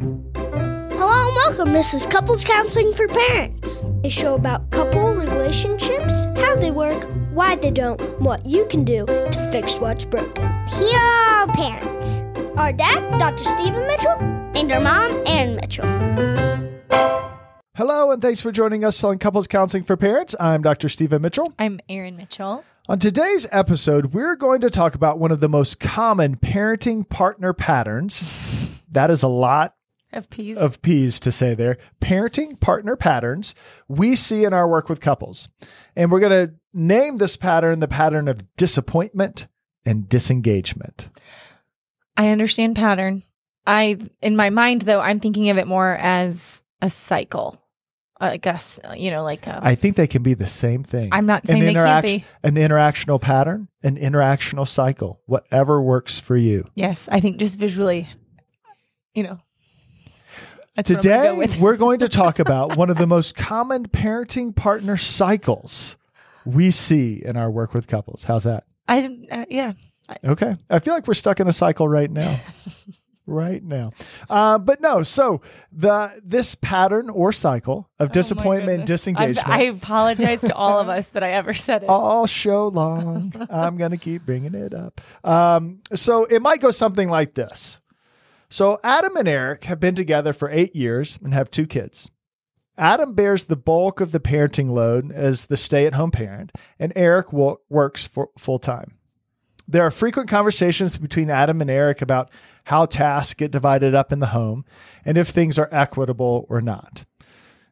Hello and welcome. This is Couples Counseling for Parents, a show about couple relationships, how they work, why they don't, what you can do to fix what's broken. Here are our parents our dad, Dr. Stephen Mitchell, and our mom, Erin Mitchell. Hello, and thanks for joining us on Couples Counseling for Parents. I'm Dr. Stephen Mitchell. I'm Erin Mitchell. On today's episode, we're going to talk about one of the most common parenting partner patterns. That is a lot Of peas. of P's to say there. Parenting partner patterns we see in our work with couples. And we're going to name this pattern the pattern of disappointment and disengagement. I understand pattern. I in my mind though, I'm thinking of it more as a cycle. I guess you know, like um, I think they can be the same thing. I'm not saying they can't be. An interactional pattern, an interactional cycle, whatever works for you. yes, I think just visually, you know. That's what I'm gonna Today, go we're going to talk about one of the most common parenting partner cycles we see in our work with couples. How's that? I uh, yeah. Okay. I feel like we're stuck in a cycle right now. right now. Uh, but no, so the this pattern or cycle of Oh disappointment and goodness. I'm- disengagement I apologize to all of us that I ever said it. all show long. I'm going to keep bringing it up. Um, so it might go something like this. So Adam and Eric have been together for eight years and have two kids. Adam bears the bulk of the parenting load as the stay at home parent, and Eric wo- works full time. There are frequent conversations between Adam and Eric about how tasks get divided up in the home and if things are equitable or not.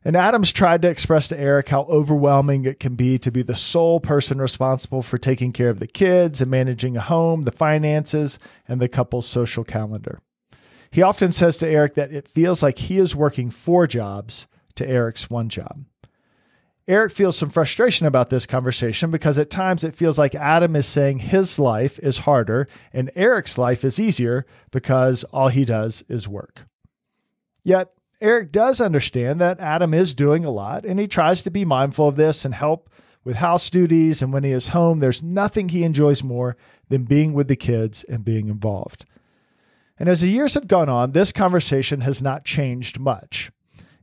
And Adams tried to express to Eric how overwhelming it can be to be the sole person responsible for taking care of the kids and managing a home, the finances, and the couple's social calendar. He often says to Eric that it feels like he is working four jobs to Eric's one job. Eric feels some frustration about this conversation because at times it feels like Adam is saying his life is harder and Eric's life is easier because all he does is work. Yet, Eric does understand that Adam is doing a lot and he tries to be mindful of this and help with house duties. And when he is home, there's nothing he enjoys more than being with the kids and being involved. And as the years have gone on, this conversation has not changed much.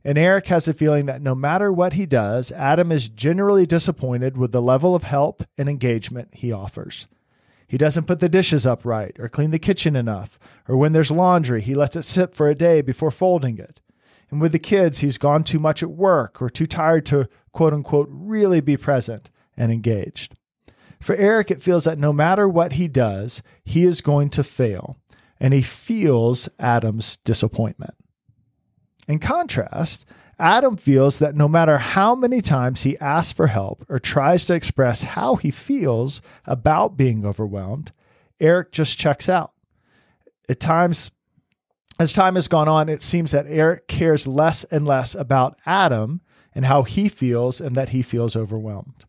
And Eric has a feeling that no matter what he does, Adam is generally disappointed with the level of help and engagement he offers. He doesn't put the dishes up right or clean the kitchen enough, or when there's laundry, he lets it sit for a day before folding it. And with the kids, he's gone too much at work or too tired to quote unquote really be present and engaged. For Eric, it feels that no matter what he does, he is going to fail, and he feels Adam's disappointment. In contrast, Adam feels that no matter how many times he asks for help or tries to express how he feels about being overwhelmed, Eric just checks out. At times, as time has gone on, it seems that Eric cares less and less about Adam and how he feels and that he feels overwhelmed.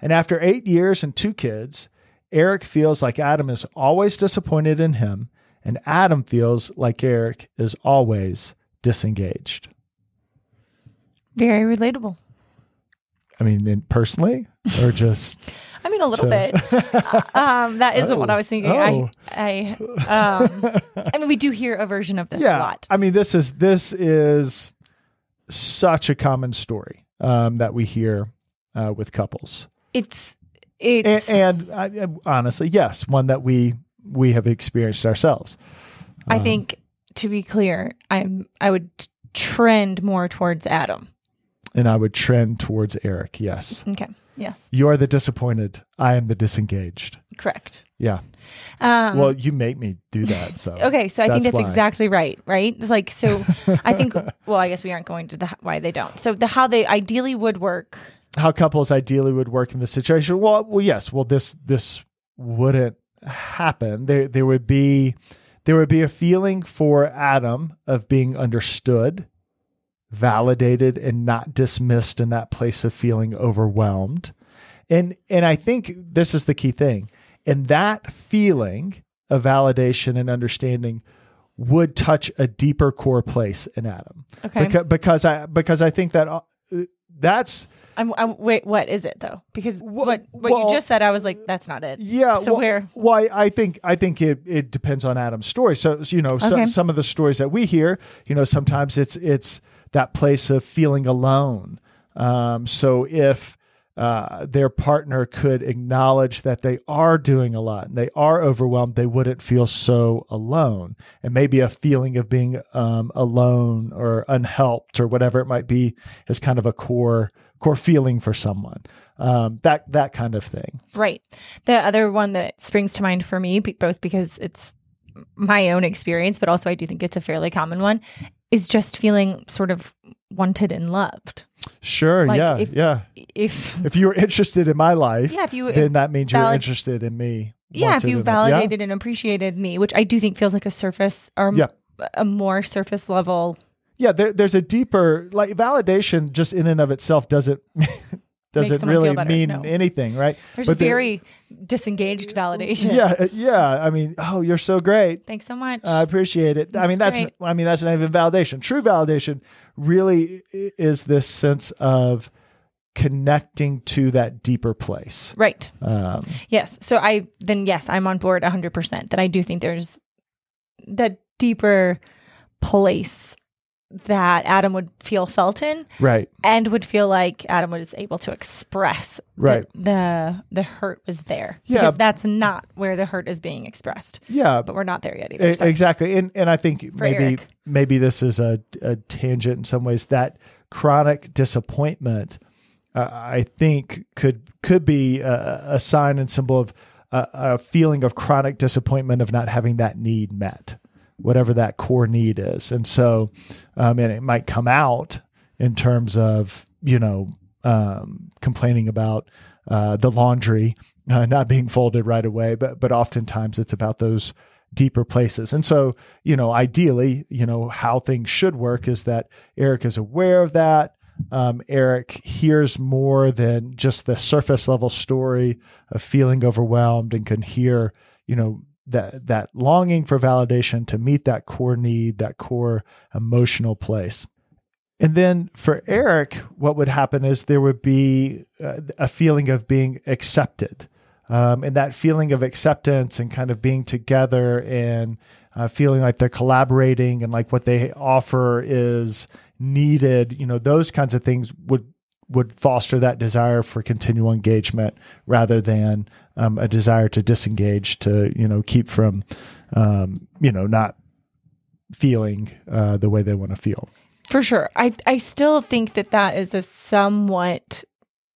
And after eight years and two kids, Eric feels like Adam is always disappointed in him, and Adam feels like Eric is always disengaged. Very relatable. I mean, in, personally, or just I mean, a little So- bit. um, that isn't what I was thinking. Oh. I, I, um, I mean, we do hear a version of this a yeah. lot. I mean, this is this is such a common story um, that we hear uh, with couples, It's, and, it's, and I, honestly, yes, one that we we have experienced ourselves. I Um, think to be clear, I'm, I would trend more towards Adam. and I would trend towards Eric. Yes, Okay. Yes. you are the disappointed. I am the disengaged. Correct. Yeah. Um, well, you make me do that. So okay. So I think that's that's why. exactly right. Right. It's like, so I think, well, I guess we aren't going to the, why they don't. So the, how they ideally would work. how couples ideally would work in this situation. Well, well, yes. Well, this this wouldn't happen. There there would be there would be a feeling for Adam of being understood, validated, and not dismissed in that place of feeling overwhelmed. And and I think this is the key thing. And that feeling of validation and understanding would touch a deeper core place in Adam Okay. because, because I because I think that uh, that's I'm, I'm wait. What is it though? Because Wha- what what well- you just said, I was like, that's not it. Yeah. So well, where- Well, I think I think it, it depends on Adam's story. So you know, so, some of the stories that we hear, you know, sometimes it's it's that place of feeling alone. Um, so if uh, their partner could acknowledge that they are doing a lot and they are overwhelmed, they wouldn't feel so alone. And maybe a feeling of being um, alone or unhelped or whatever it might be is kind of a core core feeling for someone. Um, that that kind of thing. Right. The other one that springs to mind for me, both because it's my own experience, but also I do think it's a fairly common one, is just feeling sort of wanted and loved. Sure. Like, yeah. if- yeah. If If you were interested in my life, yeah, if you if, then that means you're interested in me. yeah, if you validated and appreciated me, which I do think feels like a surface or Yeah. a more surface level. Yeah. there, there's a deeper like validation just in and of itself doesn't doesn't someone really mean no. anything, right? There's But very disengaged validation. Yeah. uh, Yeah. I mean, oh, you're so great. Thanks so much. I appreciate it. I mean, that's. I mean, that's not even validation. True validation really is this sense of connecting to that deeper place. right. Um, Yes. So I then yes, I'm on board 100% that I do think there's that deeper place that Adam would feel felt in right. and would feel like Adam was able to express Right. that the the hurt was there. Yeah. That's not where the hurt is being expressed. Yeah. But we're not there yet either. E- so- Exactly, and and I think For maybe Eric. maybe this is a, a tangent in some ways. That chronic disappointment, uh, I think, could could be a, a sign and symbol of a, a feeling of chronic disappointment of not having that need met, whatever that core need is, and so, um, and it might come out in terms of you know um, complaining about uh, the laundry uh, not being folded right away, but but oftentimes it's about those deeper places. And so, you know, ideally, you know, how things should work is that Eric is aware of that. Um, Eric hears more than just the surface level story of feeling overwhelmed and can hear, you know, that that longing for validation to meet that core need, that core emotional place. And then for Eric, what would happen is there would be uh, a feeling of being accepted. Um, and that feeling of acceptance and kind of being together and uh, feeling like they're collaborating and like what they offer is needed, you know, those kinds of things would would foster that desire for continual engagement rather than um, a desire to disengage to you know keep from um, you know not feeling uh, the way they want to feel. For sure. I I still think that that is a somewhat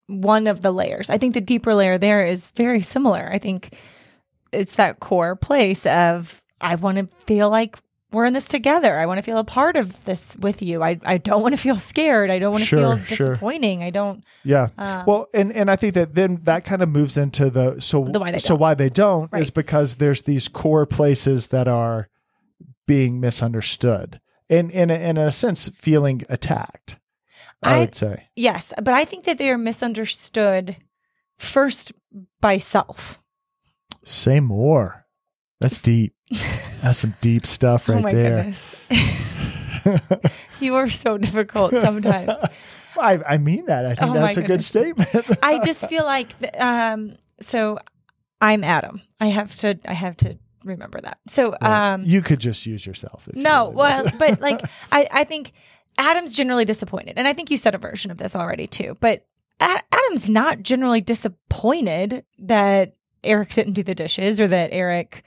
one of the layers. I think the deeper layer there is very similar. I think it's that core place of I want to feel like we're in this together. I want to feel a part of this with you. I I don't want to feel scared. I don't want to Sure, feel sure. disappointing. I don't Yeah. um, Well, and and I think that then that kind of moves into the so The why they so don't. why they don't is because there's these core places that are being misunderstood and in a, in a sense feeling attacked. I, I- would say. Yes, but I think that they are misunderstood first by self. Say more. That's deep. That's some deep stuff right oh my there. goodness. you are so difficult sometimes. I, I mean that. I think Oh that's a good statement. I just feel like th- um so I'm Adam. I have to I have to remember that. So Right. um you could just use yourself. if you no, really well, but like I I think Adam's generally disappointed. And I think you said a version of this already too. But A- Adam's not generally disappointed that Eric didn't do the dishes or that Eric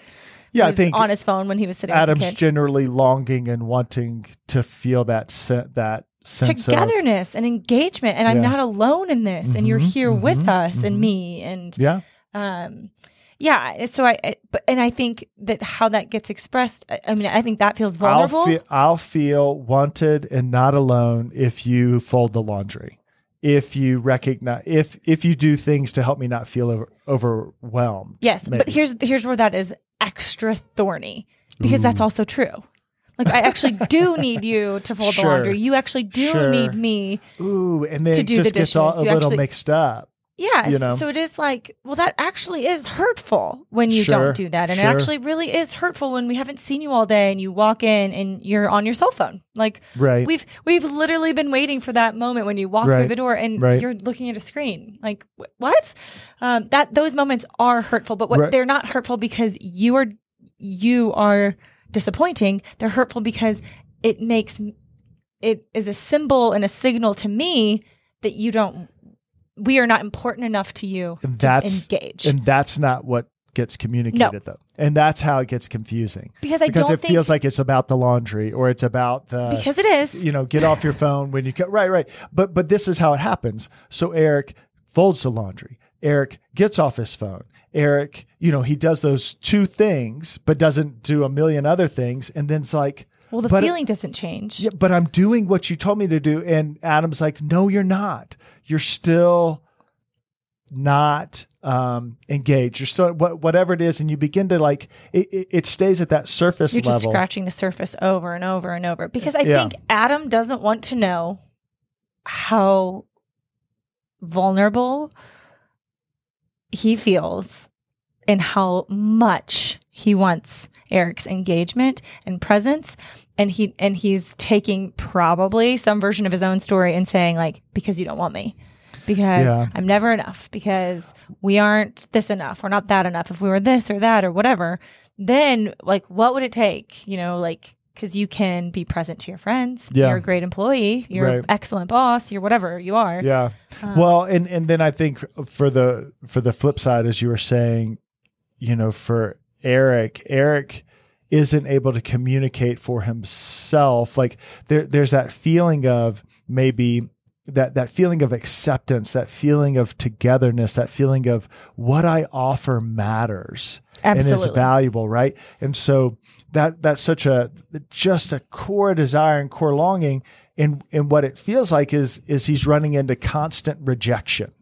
yeah, I think on his phone when he was sitting Adam's generally longing and wanting to feel that se- that sense of togetherness and engagement and i'm not alone in this and you're Mhm, here with mhm, us mhm. and me and yeah. um yeah so i I- but and i think that how that gets expressed i, I mean i think that feels vulnerable I'll feel, I'll feel wanted and not alone if you fold the laundry. If you recognize if if you do things to help me not feel over, overwhelmed. yes but here's here's where that is extra thorny because that's mm. also true like i actually do need you to fold Sure. the laundry you actually do Sure. need me ooh, and then to it do just the gets all a. You little actually- mixed up. Yes. You know? So it is like, well, that actually is hurtful when you Sure, don't do that. And sure. it actually really is hurtful when we haven't seen you all day and you walk in and you're on your cell phone. Like Right. we've we've literally been waiting for that moment when you walk Right, through the door and right. you're looking at a screen. Like wh- what? Um, that those moments are hurtful, but what Right. they're not hurtful because you are you are disappointing. They're hurtful because it makes it is a symbol and a signal to me that you don't we are not important enough to you And to that's engage and that's not what gets communicated though. And that's how it gets confusing. because I because it feels like it's about the laundry or it's about the because it is you know, get off your phone when you get right, right. But but this is how it happens. So Eric folds the laundry. Eric gets off his phone. Eric, you know, he does those two things, but doesn't do a million other things. And then it's like, well the but it- feeling doesn't change yeah, but I'm doing what you told me to do. And Adam's like, no, you're not. You're still not um, engaged. You're still what, whatever it is, and you begin to like it. It, it stays at that surface You're just level. scratching the surface over and over and over because I Yeah. think Adam doesn't want to know how vulnerable he feels and how much he wants Eric's engagement and presence and he and he's taking probably some version of his own story and saying like because you don't want me because Yeah. I'm never enough because we aren't this enough or not that enough if we were this or that or whatever then like what would it take you know like because you can be present to your friends Yeah. you're a great employee you're Right. an excellent boss you're whatever you are Yeah. Um, well, and and then I think for the for the flip side, as you were saying, you know, for Eric, Eric isn't able to communicate for himself. Like there, there's that feeling of maybe that that feeling of acceptance, that feeling of togetherness, that feeling of what I offer matters and is valuable, right? And so that that's such a just a core desire and core longing. And and what it feels like is is he's running into constant rejection.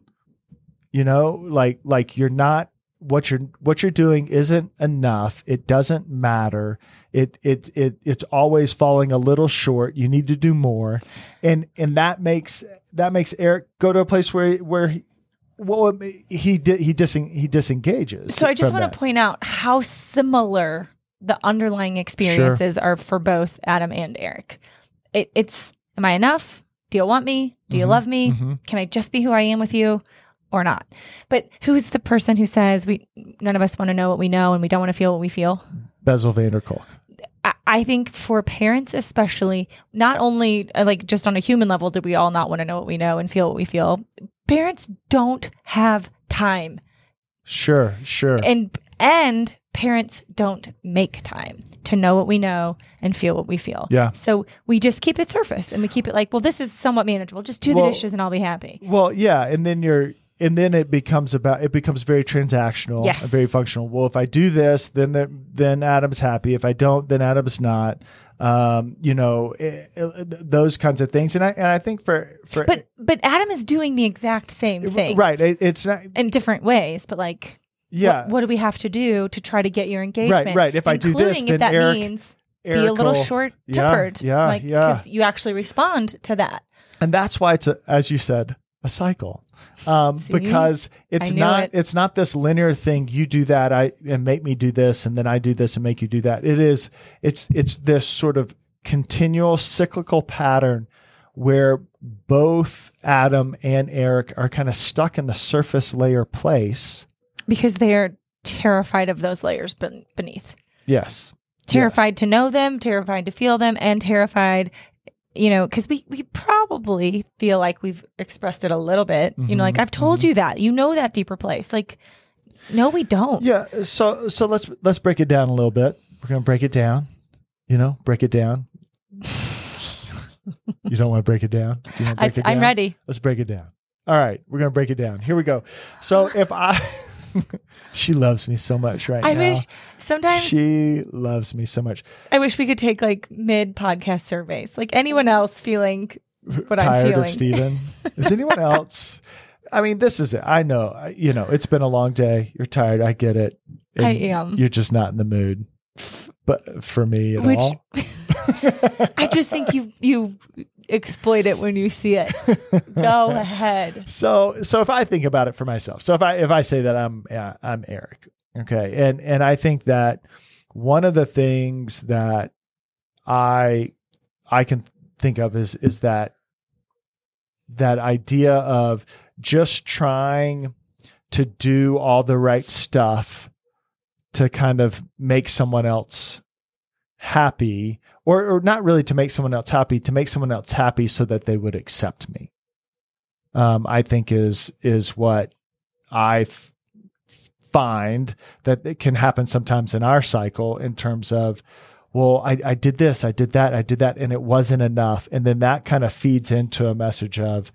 You know, like like you're not what you're what you're doing isn't enough. It doesn't matter. It it it it's always falling a little short. You need to do more, and and that makes that makes Eric go to a place where where he, well he di- he dis he disengages. So I just want that. to point out how similar the underlying experiences are for both Adam and Eric. It, it's am I enough? Do you want me? Do you Mhm, love me? mhm. Can I just be who I am with you or not? But who's the person who says we none of us want to know what we know and we don't want to feel what we feel? Bessel van der Kolk. I- I think for parents, especially, not only uh, like just on a human level, do we all not want to know what we know and feel what we feel? Parents don't have time Sure, sure. and and parents don't make time to know what we know and feel what we feel. Yeah. So we just keep it surface and we keep it like, well, this is somewhat manageable. Just do Well- the dishes and I'll be happy. Well, yeah, and then you're and then it becomes about it becomes very transactional Yes. and very functional. Well, if I do this, then the, then Adam's happy. If I don't, then Adam's not. Um, you know, it, it- those kinds of things. And I and I think for for But but Adam is doing the exact same thing, right, it, it's not. In different ways, but like, Yeah, what, what do we have to do to try to get your engagement? right. right If I do this, then that Eric- means Eric be a little short tempered yeah, like, yeah. you actually respond to that. and that's why it's a, as you said a cycle. Um, because it's not it. it's not this linear thing you do that i and make me do this and then i do this and make you do that. It is it's it's this sort of continual cyclical pattern where both adam and eric are kind of stuck in the surface layer place. Because they're terrified of those layers beneath. yes. Terrified to know them, terrified to feel them, and terrified, you know, because we we probably feel like we've expressed it a little bit. You know, like Mhm, I've told you that, you know that deeper place. Like, no, we don't. Yeah. So so let's let's break it down a little bit. We're gonna break it down. You know, break it down. you don't want to break it down. Do you want I, break it I'm ready. Let's break it down. All right, we're gonna break it down. Here we go. So if I, she loves me so much right I now. wish sometimes she loves me so much. I wish we could take like mid podcast surveys, like anyone else feeling what I'm Tired feeling. of Stephen. Is anyone else? I mean, this is it. I know. You know, it's been a long day. You're tired. I get it. I am. You're just not in the mood. But for me at Which- all. I just think you you exploit it when you see it. Go ahead. So so if I think about it for myself, so if I if I say that I'm yeah, I'm Eric, okay, and and I think that one of the things that I I can think of is is that that idea of just trying to do all the right stuff to kind of make someone else happy or, or not really to make someone else happy to make someone else happy so that they would accept me. Um, i think is is what I f- find that it can happen sometimes in our cycle in terms of well I, I did this i did that i did that and it wasn't enough. And then that kind of feeds into a message of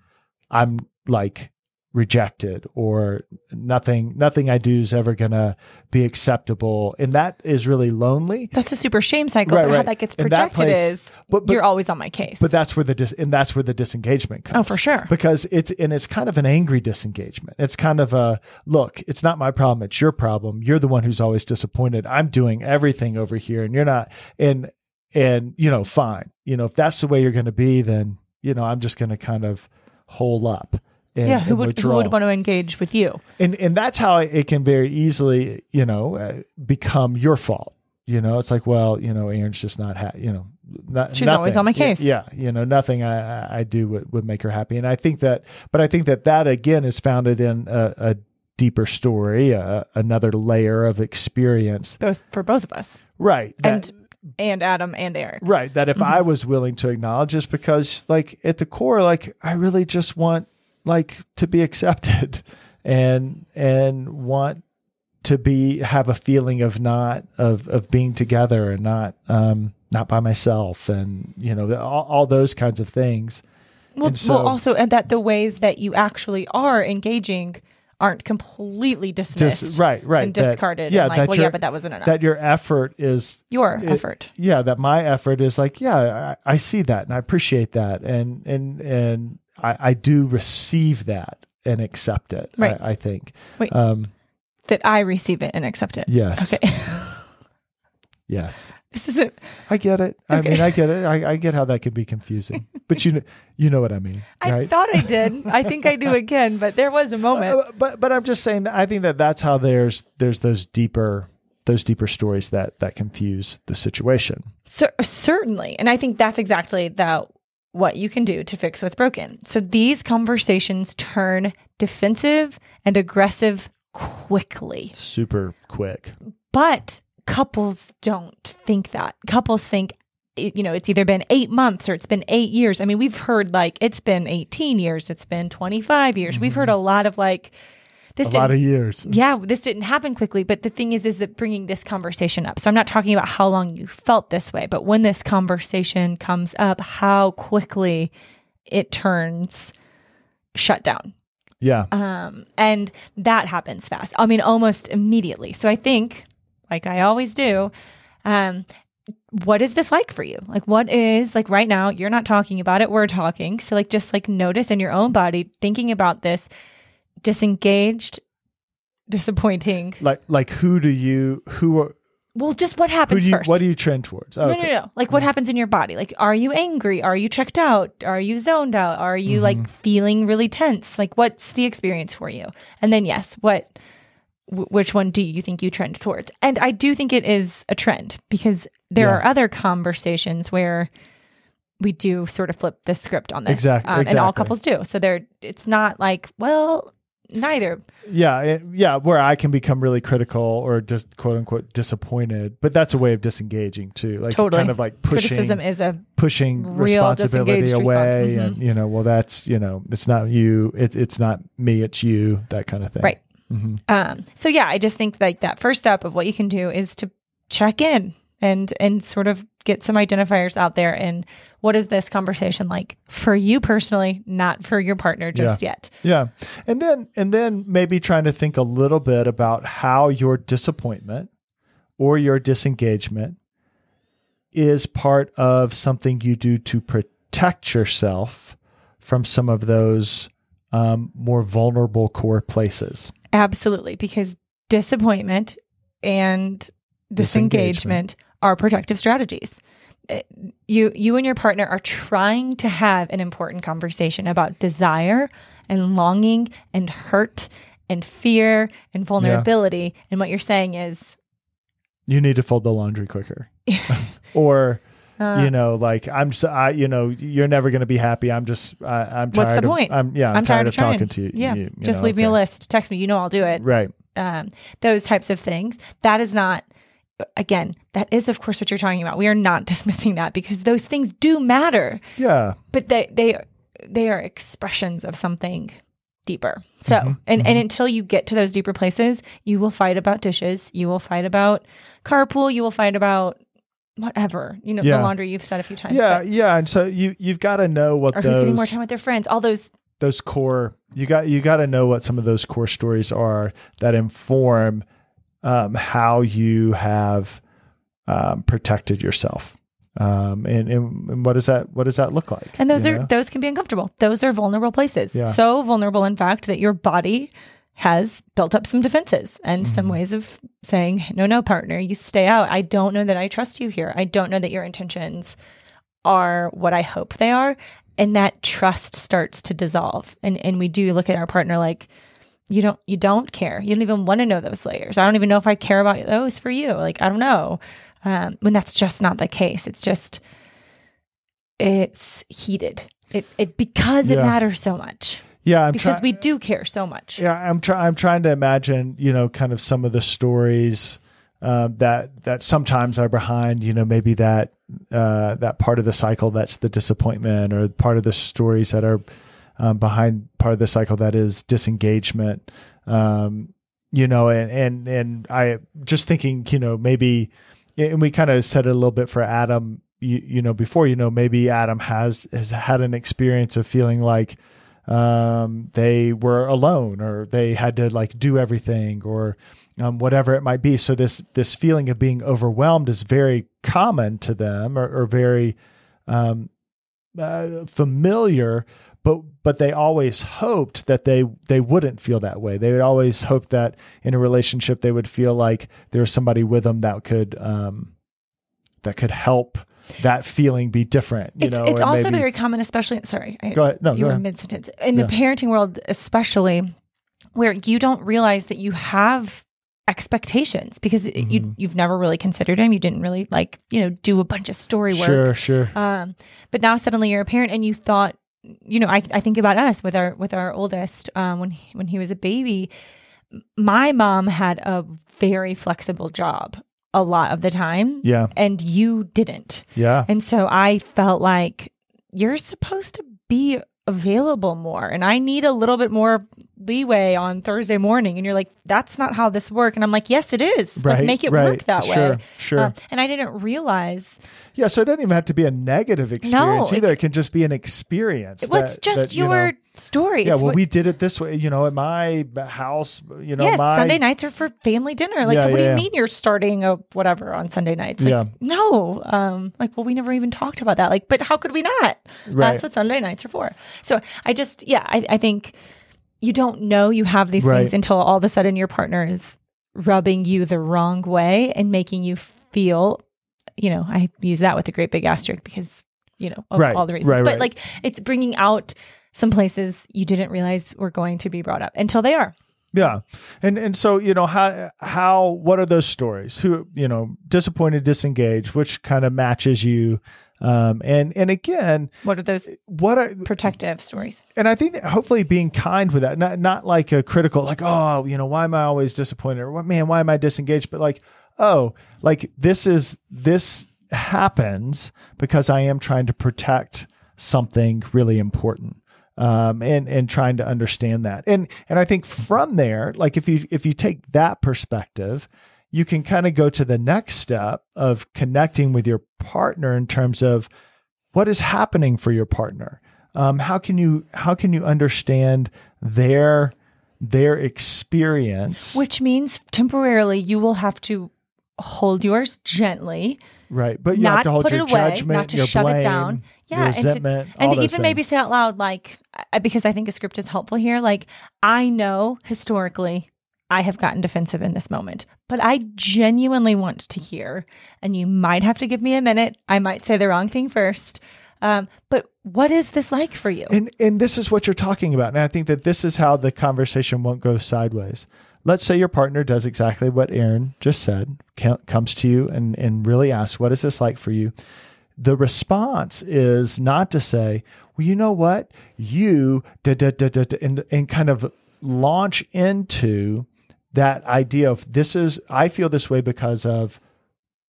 i'm like rejected or nothing nothing i do is ever gonna be acceptable. And that is really lonely. That's a super shame cycle. Right, but how that gets And that projected place- is but- but- you're always on my case. but that's where the dis- and that's where the disengagement comes. Oh, for sure. because it's and it's kind of an angry disengagement. It's kind of a look it's not my problem it's your problem. You're the one who's always disappointed. I'm doing everything over here and you're not and and you know fine. You know if that's the way you're going to be then you know i'm just going to kind of hole up and, yeah, who would who would want to engage with you? and and that's how it can very easily you know uh, become your fault you know it's like well you know Erin's just not ha- you know not, She's always on my case. yeah you know nothing i I- do would, would make her happy and i think that but i think that that again is founded in a, a deeper story uh, another layer of experience Both for both of us. right that- And and Adam and Eric. right that if i was willing to acknowledge this because like at the core like i really just want like to be accepted and and want to be have a feeling of not of of being together and not um not by myself and you know all, all those kinds of things Well, so- well, also, and that the ways that you actually are engaging aren't completely dismissed, just right right and that- discarded. yeah and like, that well, your- yeah, but that wasn't enough. that your effort is Your it- effort. yeah that my effort is like yeah I, I see that and i appreciate that and and and i i do receive that and accept it Right. I, I think Wait. um That I receive it and accept it. yes Okay. yes this isn't. i get it i mean i get it I, I get how that can be confusing but you know you know what i mean I thought I did. I think I do again, but there was a moment. Uh, but but i'm just saying that i think that that's how there's there's those deeper those deeper stories that that confuse the situation Cer- certainly. And I think that's exactly that what you can do to fix what's broken. So these conversations turn defensive and aggressive quickly. super quick But couples don't think that. Couples think you know, it's either been 8 months or it's been 8 years. I mean, we've heard like it's been 18 years, it's been 25 years. We've mm-hmm. heard a lot of like this a lot of years yeah, this didn't happen quickly, but the thing is, is that bringing this conversation up. So I'm not talking about how long you felt this way, but when this conversation comes up, how quickly it turns shut down. yeah Um, and that happens fast. I mean, almost immediately. So I think, like I always do, um, what is this like for you? Like, what is like right now? You're not talking about it. We're talking. So, like, just like notice in your own body, thinking about this, disengaged, disappointing. like like who do you who are Well, just what happens do you first. what do you trend towards no, no, no. Like, what happens in your body? Like, are you angry? Are you checked out? Are you zoned out? Are you Mm-hmm. like feeling really tense? Like, what's the experience for you? And then, yes, what, w- which one do you think you trend towards? And I do think it is a trend because there Yeah. are other conversations where we do sort of flip the script on this, Exact- um, and all couples do. So there, it's not like, well, neither. yeah it- yeah where i can become really critical or just quote unquote disappointed but that's a way of disengaging too like Totally. kind of like pushing Criticism is a pushing responsibility away response. and you know well that's you know it's not you it's it's not me it's you that kind of thing Right. hmm Um, so yeah, I just think like that first step of what you can do is to check in and and sort of get some identifiers out there and what is this conversation like for you personally, not for your partner just yet. Yeah. And then and then maybe trying to think a little bit about how your disappointment or your disengagement is part of something you do to protect yourself from some of those um, more vulnerable core places. Absolutely, because disappointment and Disengagement. disengagement are protective strategies. you you and your partner are trying to have an important conversation about desire and longing and hurt and fear and vulnerability and what you're saying is You need to fold the laundry quicker. or uh, you know, like I'm, so, I, you know, you're never going to be happy. I'm just, I, I'm tired. What's the of- point? I'm, yeah, I'm, I'm tired, tired of trying. talking to you. yeah you- you just know, leave me a list text me you know i'll do it Right. um, those types of things that is not again that is of course what you're talking about we are not dismissing that because those things do matter Yeah. but they they they are expressions of something deeper so Mm-hmm, and and until you get to those deeper places you will fight about dishes you will fight about carpool you will fight about whatever you know Yeah. the laundry you've said a few times Yeah. but- Yeah. And so you, you've got to know what or who's getting more time with their friends all those those core, you got, you got to know what some of those core stories are that inform um, how you have um, protected yourself. Um, and, and, what does that, what does that look like? And those are know? those can be uncomfortable. Those are vulnerable places. Yeah. So vulnerable, in fact, that your body has built up some defenses and some Mm-hmm. ways of saying, no, no, partner, you stay out. I don't know that I trust you here. I don't know that your intentions are what I hope they are. And that trust starts to dissolve. And and we do look at our partner like, you don't you don't care. You don't even want to know those layers. I don't even know if I care about those for you. Like I don't know. Um, when that's just not the case. It's just it's heated. It it because it Yeah. matters so much. yeah. I'm Because trying. we do care so much. Yeah, I'm trying. I'm trying to imagine, you know, kind of some of the stories um, that that sometimes are behind, you know, maybe that uh, that part of the cycle that's the disappointment, or part of the stories that are um, behind part of the cycle that is disengagement. Um, you know, and and and I just thinking, you know, maybe, and we kind of said it a little bit for Adam. You, you know, before you know, maybe Adam has has had an experience of feeling like um, they were alone or they had to like do everything or um, whatever it might be. So this this feeling of being overwhelmed is very common to them or, or very um, uh, familiar. But but they always hoped that they they wouldn't feel that way. They would always hope that in a relationship they would feel like there was somebody with them that could um, that could help that feeling be different. You It's, know, it's also maybe- very common, especially sorry, Go ahead. No, you were ahead. mid sentence in the parenting world, especially where you don't realize that you have expectations because it- you you've never really considered them. You didn't really like you know do a bunch of story work. Sure, sure. Um, but now suddenly you're a parent and you thought, you know, I, I think about us with our with our oldest um, when he, when he was a baby. My mom had a very flexible job a lot of the time, Yeah, and you didn't. yeah. And so I felt like you're supposed to be available more and I need a little bit more leeway on Thursday morning and you're like that's not how this works and I'm like yes it is like, make it right. work that Sure, way sure. Uh, and I didn't realize Yeah, so it doesn't even have to be a negative experience it- either. It can just be an experience. well, it's just that, you your know- story yeah, It's well, what- we did it this way. You know, at my house. You know, yes, my Sunday nights are for family dinner. Like, Yeah, what yeah, do you yeah. mean you're starting a whatever on Sunday nights? Like, Yeah. no. Um, like, well, we never even talked about that. Like, but how could we not? Right. That's what Sunday nights are for. So I just, yeah, I, I think you don't know you have these Right. things until all of a sudden your partner is rubbing you the wrong way and making you feel, you know, I use that with a great big asterisk because, you know, of Right, all the reasons. right, but like, it's bringing out some places you didn't realize were going to be brought up until they are. Yeah, and and so you know how how what are those stories? Who you know disappointed, disengaged, which kind of matches you, um, and and again, What are those what are protective stories? and I think that hopefully being kind with that, not not like a critical, like oh, you know, why am I always disappointed, or what man, why am I disengaged? But like, oh, like this is this happens because I am trying to protect something really important, um, and and trying to understand that, and and I think from there, like if you if you take that perspective. You can kind of go to the next step of connecting with your partner in terms of what is happening for your partner um, how can you how can you understand their their experience Which means temporarily you will have to hold yours gently, right but you not have to hold put your it away, judgment not to your shove blame it down. your Yeah, and to- and all to those even maybe things. say out loud, like, I- because I think a script is helpful here. Like, I know historically, I have gotten defensive in this moment, but I genuinely want to hear, and you might have to give me a minute. I might say the wrong thing first. Um, but what is this like for you? And and this is what you're talking about. And I think that this is how the conversation won't go sideways. Let's say your partner does exactly what Erin just said, comes to you and, and really asks, What is this like for you? The response is not to say, Well, you know what? You, da, da, da, da, and, and kind of launch into that idea of this is, I feel this way because of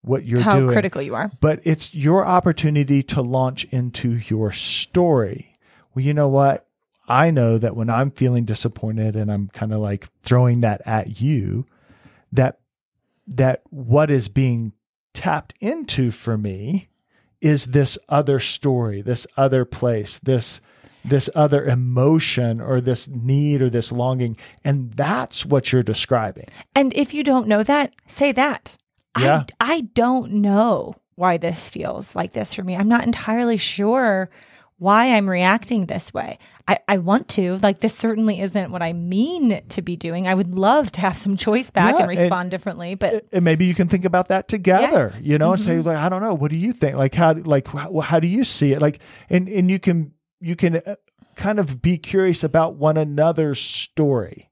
what you're How doing. How critical you are. But it's your opportunity to launch into your story. Well, you know what? I know that when I'm feeling disappointed and I'm kind of like throwing that at you, that that what is being tapped into for me is this other story, this other place, this this other emotion or this need or this longing and that's what you're describing. And if you don't know that, say that. Yeah. I, I don't know why this feels like this for me. I'm not entirely sure why I'm reacting this way. I, I want to. Like, this certainly isn't what I mean to be doing. I would love to have some choice back Yeah, and respond differently, but and maybe you can think about that together Yes. you know and say Mhm. like i don't know what do you think like how like how, how do you see it like and and you can you can uh, kind of be curious about one another's story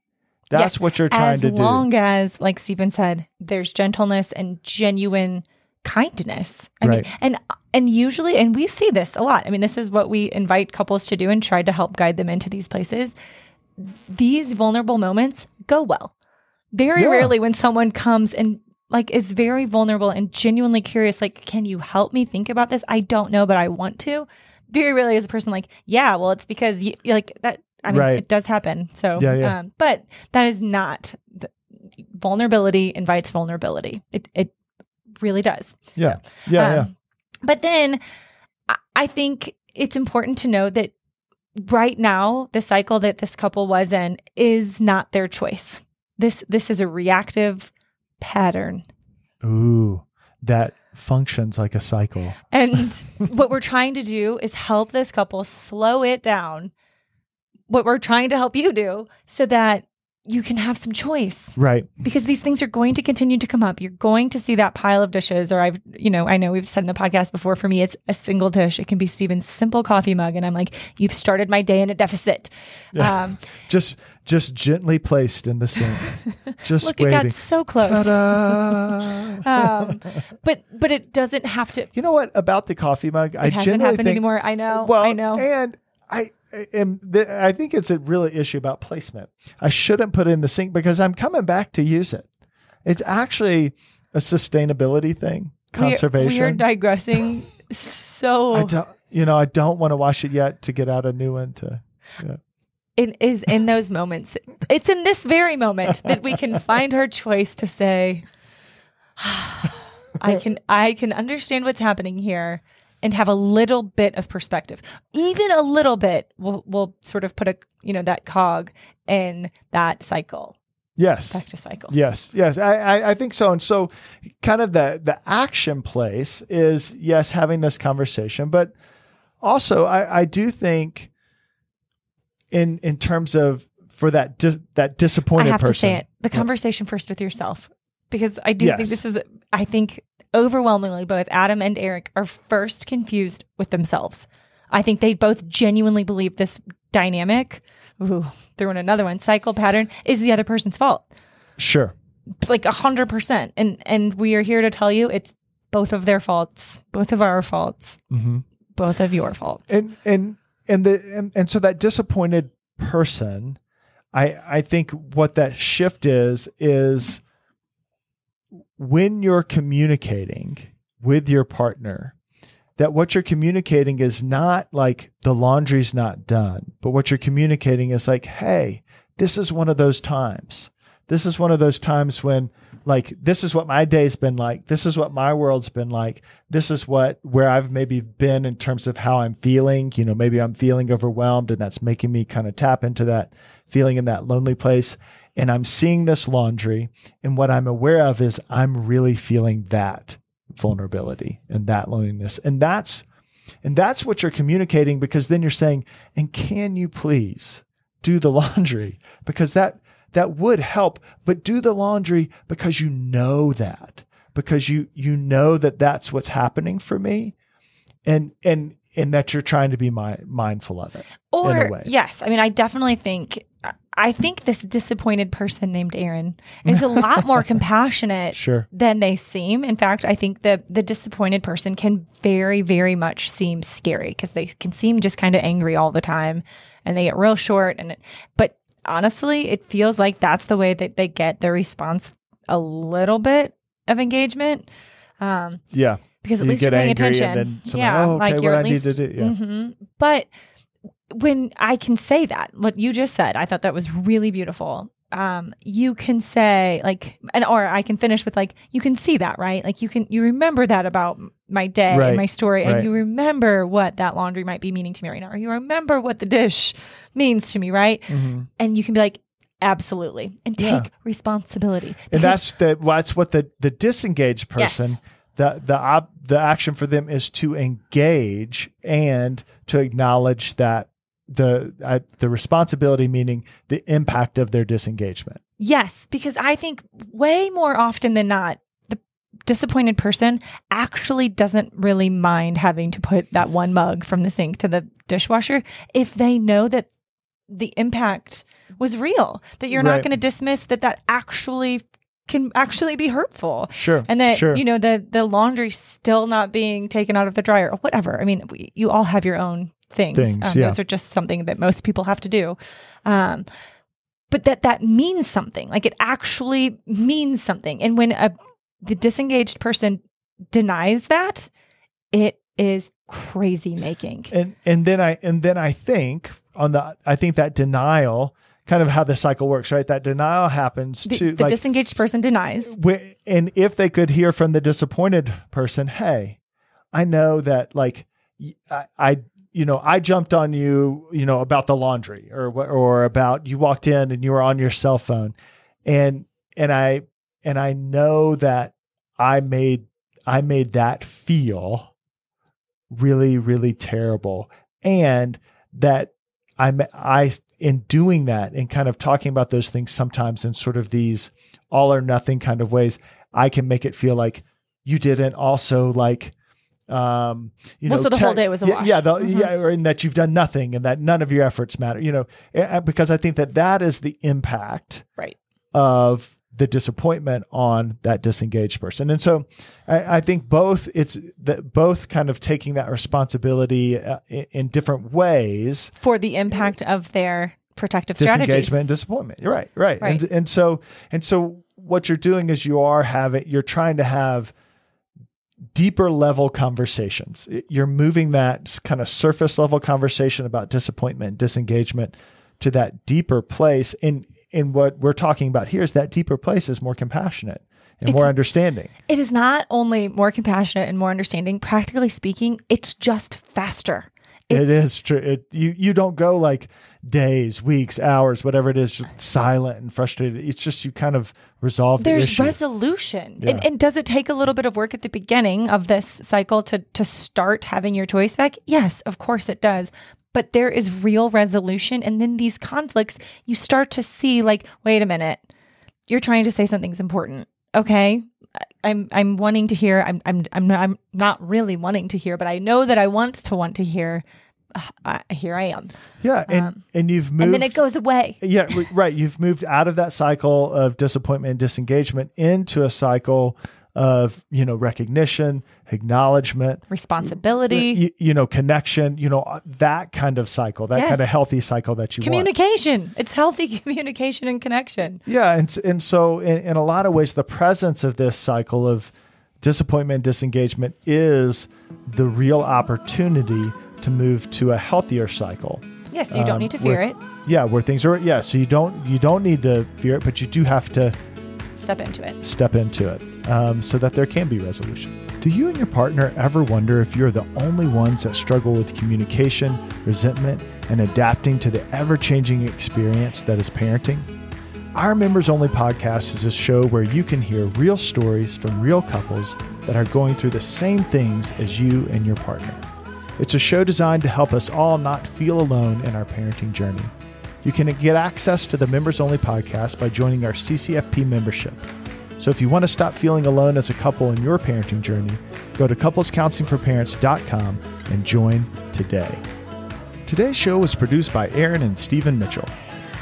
that's Yes, what you're trying as to do As long as, like Stephen said, there's gentleness and genuine kindness. I Right. mean, and and usually, and we see this a lot. I mean, this is what we invite couples to do and try to help guide them into these places. These vulnerable moments go well. Very Yeah. rarely, when someone comes and like is very vulnerable and genuinely curious, like, can you help me think about this? I don't know, but I want to. Very rarely is a person like, yeah, well, it's because you like that. I mean, Right. it does happen. So, Yeah, yeah. Um, but that is not the, vulnerability invites vulnerability. It it really does. yeah yeah yeah Um, But then I- I think it's important to know that right now the cycle that this couple was in is not their choice. This this is a reactive pattern. ooh that functions like a cycle And what we're trying to do is help this couple slow it down. What we're trying to help you do so that you can have some choice. right because these things are going to continue to come up. You're going to see that pile of dishes, or I've, you know, I know we've said in the podcast before. For me, it's a single dish. It can be Stephen's simple coffee mug, and I'm like, you've started my day in a deficit. Yeah. Um, just just gently placed in the sink just look, it got so close. Um, but but it doesn't have to. You know what about the coffee mug i hasn't happened think anymore. I know. Well, I know. and I Am. th- I think it's a really issue about placement. I shouldn't put it in the sink because I'm coming back to use it. It's actually a sustainability thing, We conservation. We are digressing so. I don't. You know, I don't want to wash it yet to get out a new one. To it is in those moments. It's in this very moment that we can find our choice to say, I can I can understand what's happening here and have a little bit of perspective. Even a little bit will will sort of put a you know that cog in that cycle. yes, Back to cycles. Yes, yes, I, I, I think so. And so, kind of the the action place is yes, having this conversation, but also I, I do think in in terms of for that dis, that I disappointed have person. to say it. The conversation first with yourself. Because I do think this is I think overwhelmingly both Adam and Eric are first confused with themselves. I think they both genuinely believe this dynamic, ooh, throw in another one, cycle pattern is the other person's fault. Sure. Like a hundred percent. And and we are here to tell you it's both of their faults, both of our faults, Mm-hmm. both of your faults. And and and the and, and so that disappointed person, I I think what that shift is is when you're communicating with your partner, that what you're communicating is not like the laundry's not done, but what you're communicating is like, hey, this is one of those times. This is one of those times when like this is what my day's been like. This is what my world's been like. This is what where I've maybe been in terms of how I'm feeling. You know, maybe I'm feeling overwhelmed and that's making me kind of tap into that feeling in that lonely place. And I'm seeing this laundry. And what I'm aware of is I'm really feeling that vulnerability and that loneliness. And that's and that's what you're communicating because then you're saying, and can you please do the laundry? Because that that would help, but do the laundry because you know that, because you, you know that that's what's happening for me. And, and, and that you're trying to be mi- mindful of it. in a Or way. yes, I mean, I definitely think I think this disappointed person named Erin is a lot more compassionate Sure. than they seem. In fact, I think the the disappointed person can very, very much seem scary because they can seem just kind of angry all the time, and they get real short. And it, but honestly, it feels like that's the way that they get their response a little bit of engagement. Um, Yeah. because at You least you're paying attention. yeah, "Oh, okay, like what you're I at need least. to do," yeah. Mhm. But when I can say that, what you just said, I thought that was really beautiful. Um, you can say like, and or I can finish with like, you can see that, right? Like you can you remember that about my day Right, and my story, right. and you remember what that laundry might be meaning to me right now, or you remember what the dish means to me, right? Mhm. And you can be like, absolutely, and take Yeah. responsibility. And that's the that's what the the disengaged Yes. person the the op, the action for them is to engage and to acknowledge that the uh, the responsibility meaning the impact of their disengagement. Yes, because I think way more often than not, the disappointed person actually doesn't really mind having to put that one mug from the sink to the dishwasher if they know that the impact was real, that you're Right. not going to dismiss that that actually can actually be hurtful. Sure. And that sure. you know the the laundry still not being taken out of the dryer or whatever. I mean, we, you all have your own things. Things, Um, yeah. Those are just something that most people have to do. Um, but that that means something. Like it actually means something. And when a the disengaged person denies that, it is crazy making. and and then I and then I think on the I think that denial kind of how the cycle works, right? That denial happens The, to the like disengaged person denies. Wh- and if they could hear from the disappointed person, hey, I know that like I you know I jumped on you you know about the laundry or or about you walked in and you were on your cell phone. And and I and I know that I made I made that feel really really terrible. And that I'm I in doing that and kind of talking about those things sometimes in sort of these all or nothing kind of ways, I can make it feel like you didn't. Also like um you Well, know so the whole day was a yeah, wash. yeah, the, Mhm. yeah or in that you've done nothing and that none of your efforts matter you know because i think that that is the impact Right. of the disappointment on that disengaged person. And so I, I think both it's that both kind of taking that responsibility uh, in, in different ways, For the impact of their protective strategies. disengagement and disappointment. You're right, right. Right. And and so and so what you're doing is you are having you're trying to have deeper level conversations. You're moving that kind of surface level conversation about disappointment, disengagement to that deeper place. And and what we're talking about here is that deeper place is more compassionate and It's- more understanding. It is not only more compassionate and more understanding, practically speaking, it's just faster. It is true. It, you you don't go like days, weeks, hours, whatever it is, silent and frustrated. It's just you kind of resolve the There's issue. resolution. Yeah. And, and does it take a little bit of work at the beginning of this cycle to to start having your choice back? Yes, of course it does. But there is real resolution and then these conflicts you start to see like wait a minute. You're trying to say something's important. Okay? I'm I'm wanting to hear I'm I'm I'm not, I'm not really wanting to hear, but I know that I want to want to hear. Uh, here I am. yeah, and um, and you've moved. And then it goes away. yeah, right. You've moved out of that cycle of disappointment and disengagement into a cycle of you know recognition, acknowledgement, Responsibility, you, you know connection. You know uh, that kind of cycle, that Yes. kind of healthy cycle that you want. communication. It's healthy communication and connection. Yeah, and and so in, in a lot of ways, the presence of this cycle of disappointment and disengagement is the real opportunity to move to a healthier cycle. Yes, you don't Um, need to fear where- it. Yeah, where things are. Yeah, so you don't you don't need to fear it, but you do have to Step into it. step into it um, so that there can be resolution. Do you and your partner ever wonder if you're the only ones that struggle with communication, resentment, and adapting to the ever changing experience that is parenting? Our Members Only podcast is a show where you can hear real stories from real couples that are going through the same things as you and your partner. It's a show designed to help us all not feel alone in our parenting journey. You can get access to the members only podcast by joining our CCFP membership. So if you want to stop feeling alone as a couple in your parenting journey, go to couplescounselingforparents.com and join today. Today's show was produced by Erin and Stephen Mitchell.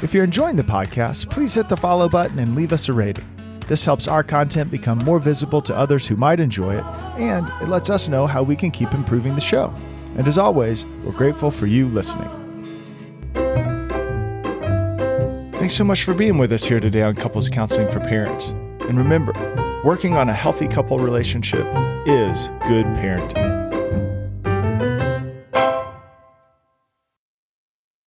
If you're enjoying the podcast, please hit the follow button and leave us a rating. This helps our content become more visible to others who might enjoy it, and it lets us know how we can keep improving the show. And as always, we're grateful for you listening. Thanks so much for being with us here today on Couples Counseling for Parents. And remember, working on a healthy couple relationship is good parenting.